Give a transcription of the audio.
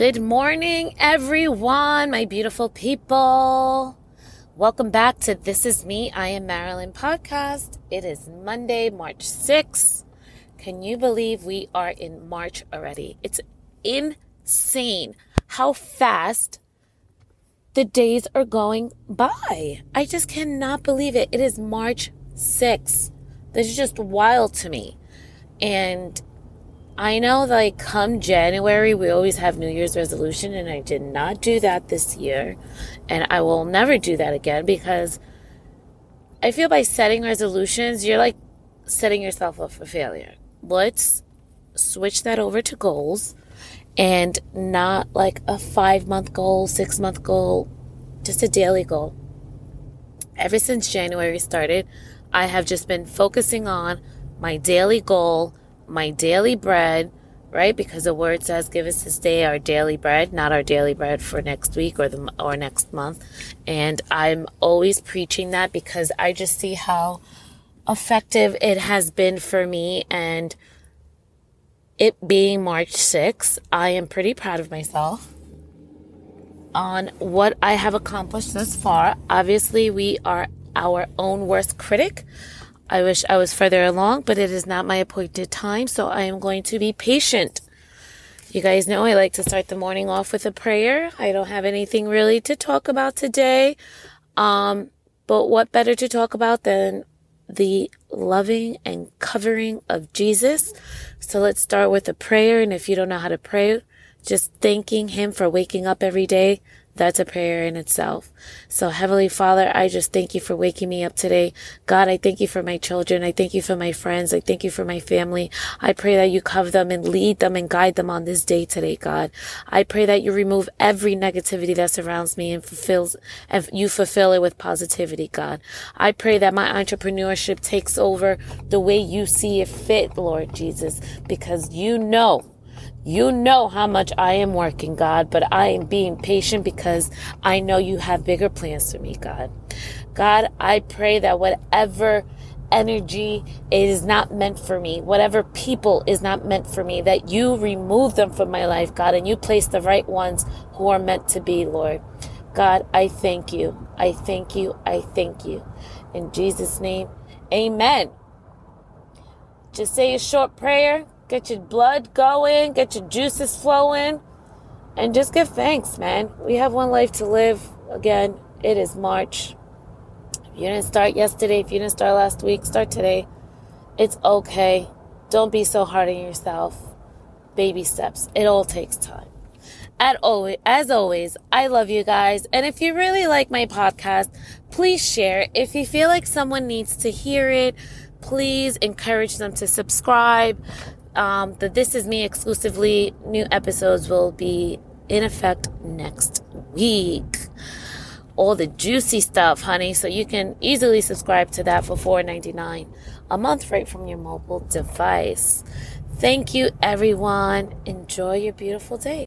Good morning, everyone, my beautiful people. Welcome back to This Is Me, I Am Marilyn podcast. It is Monday, March 6th. Can you believe we are in March already? It's insane how fast the days are going by. I just cannot believe it. It is March 6th. This is just wild to me. And I know like come January, we always have New Year's resolution, and I did not do that this year. And I will never do that again because I feel by setting resolutions, you're like setting yourself up for failure. Let's switch that over to goals and not like a five month goal, six month goal, just a daily goal. Ever since January started, I have just been focusing on my daily goal, my daily bread, right? Because the word says, "Give us this day our daily bread," not our daily bread for next week or the or next month. And I'm always preaching that because I just see how effective it has been for me and it being March 6th, I am pretty proud of myself on what I have accomplished thus far. Obviously, we are our own worst critic. I wish I was further along, but it is not my appointed time, so I am going to be patient. You guys know I like to start the morning off with a prayer. I don't have anything really to talk about today. Um, but what better to talk about than the loving and covering of Jesus? So let's start with a prayer. And if you don't know how to pray, just thanking Him for waking up every day, that's a prayer in itself. So Heavenly Father, I just thank you for waking me up today. God, I thank you for my children. I thank you for my friends. I thank you for my family. I pray that you cover them and lead them and guide them on this day today, God. I pray that you remove every negativity that surrounds me and fulfills, and you fulfill it with positivity, God. I pray that my entrepreneurship takes over the way you see it fit, Lord Jesus, because you know you know how much I am working, God, but I am being patient because I know you have bigger plans for me, God. God, I pray that whatever energy is not meant for me, whatever people is not meant for me, that you remove them from my life, God, and you place the right ones who are meant to be, Lord. God, I thank you. I thank you. I thank you. In Jesus' name, amen. Just say a short prayer get your blood going, get your juices flowing, and just give thanks, man. We have one life to live. Again, it is March. If you didn't start yesterday, if you didn't start last week, start today. It's okay. Don't be so hard on yourself. Baby steps. It all takes time. At always, as always, I love you guys. And if you really like my podcast, please share. If you feel like someone needs to hear it, please encourage them to subscribe, um, the This Is Me exclusively new episodes will be in effect next week. All the juicy stuff, honey. So you can easily subscribe to that for $4.99 a month right from your mobile device. Thank you, everyone. Enjoy your beautiful day.